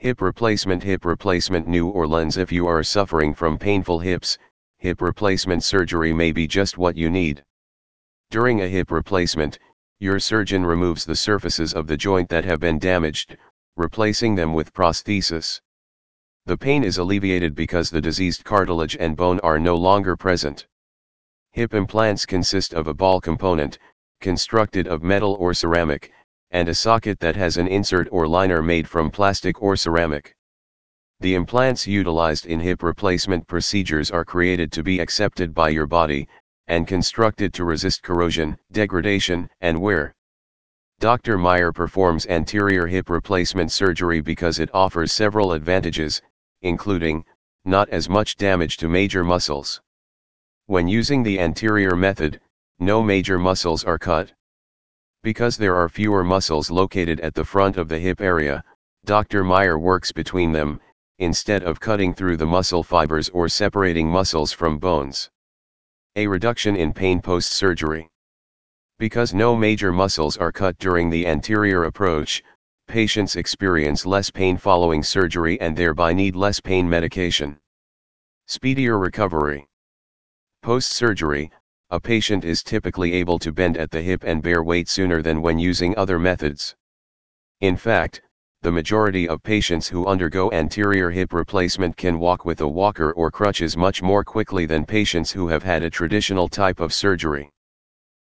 Hip replacement Hip replacement New Orleans If you are suffering from painful hips, hip replacement surgery may be just what you need. During a hip replacement, your surgeon removes the surfaces of the joint that have been damaged, replacing them with prosthesis. The pain is alleviated because the diseased cartilage and bone are no longer present. Hip implants consist of a ball component, constructed of metal or ceramic, and a socket that has an insert or liner made from plastic or ceramic. The implants utilized in hip replacement procedures are created to be accepted by your body, and constructed to resist corrosion, degradation, and wear. Dr. Meyer performs anterior hip replacement surgery because it offers several advantages, including, not as much damage to major muscles. When using the anterior method, no major muscles are cut. Because there are fewer muscles located at the front of the hip area, Dr. Meyer works between them, instead of cutting through the muscle fibers or separating muscles from bones. A reduction in pain post-surgery. Because no major muscles are cut during the anterior approach, patients experience less pain following surgery and thereby need less pain medication. Speedier recovery. Post-surgery, a patient is typically able to bend at the hip and bear weight sooner than when using other methods. In fact, the majority of patients who undergo anterior hip replacement can walk with a walker or crutches much more quickly than patients who have had a traditional type of surgery.